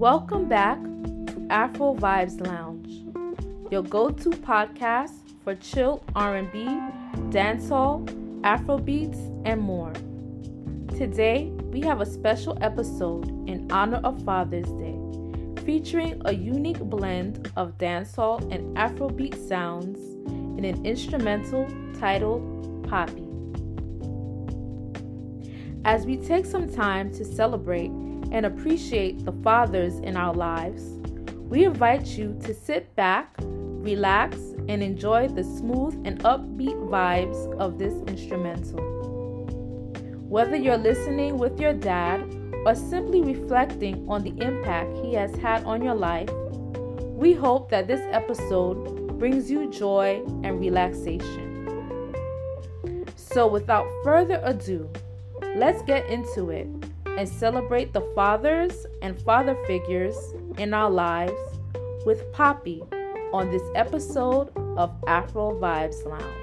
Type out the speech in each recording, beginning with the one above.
Welcome back to Afro Vibes Lounge, your go-to podcast for chill R&B, dancehall, Afro beats, and more. Today, we have a special episode in honor of Father's Day, featuring a unique blend of dancehall and Afrobeat sounds in an instrumental titled Papi. As we take some time to celebrate and appreciate the fathers in our lives, we invite you to sit back, relax, and enjoy the smooth and upbeat vibes of this instrumental. Whether you're listening with your dad or simply reflecting on the impact he has had on your life, we hope that this episode brings you joy and relaxation. So, without further ado, let's get into it and celebrate the fathers and father figures in our lives with Papi on this episode of Afro Vibes Lounge.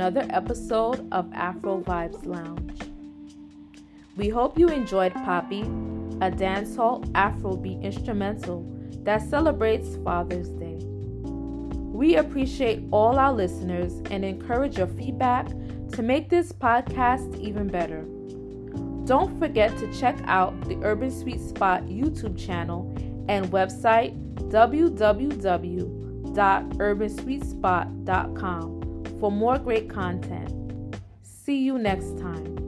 Another episode of Afro Vibes Lounge. We hope you enjoyed Papi, a dancehall Afrobeat instrumental that celebrates Father's Day. We appreciate all our listeners and encourage your feedback to make this podcast even better. Don't forget to check out the Urban Sweet Spot YouTube channel and website www.urbansweetspot.com for more great content. See you next time.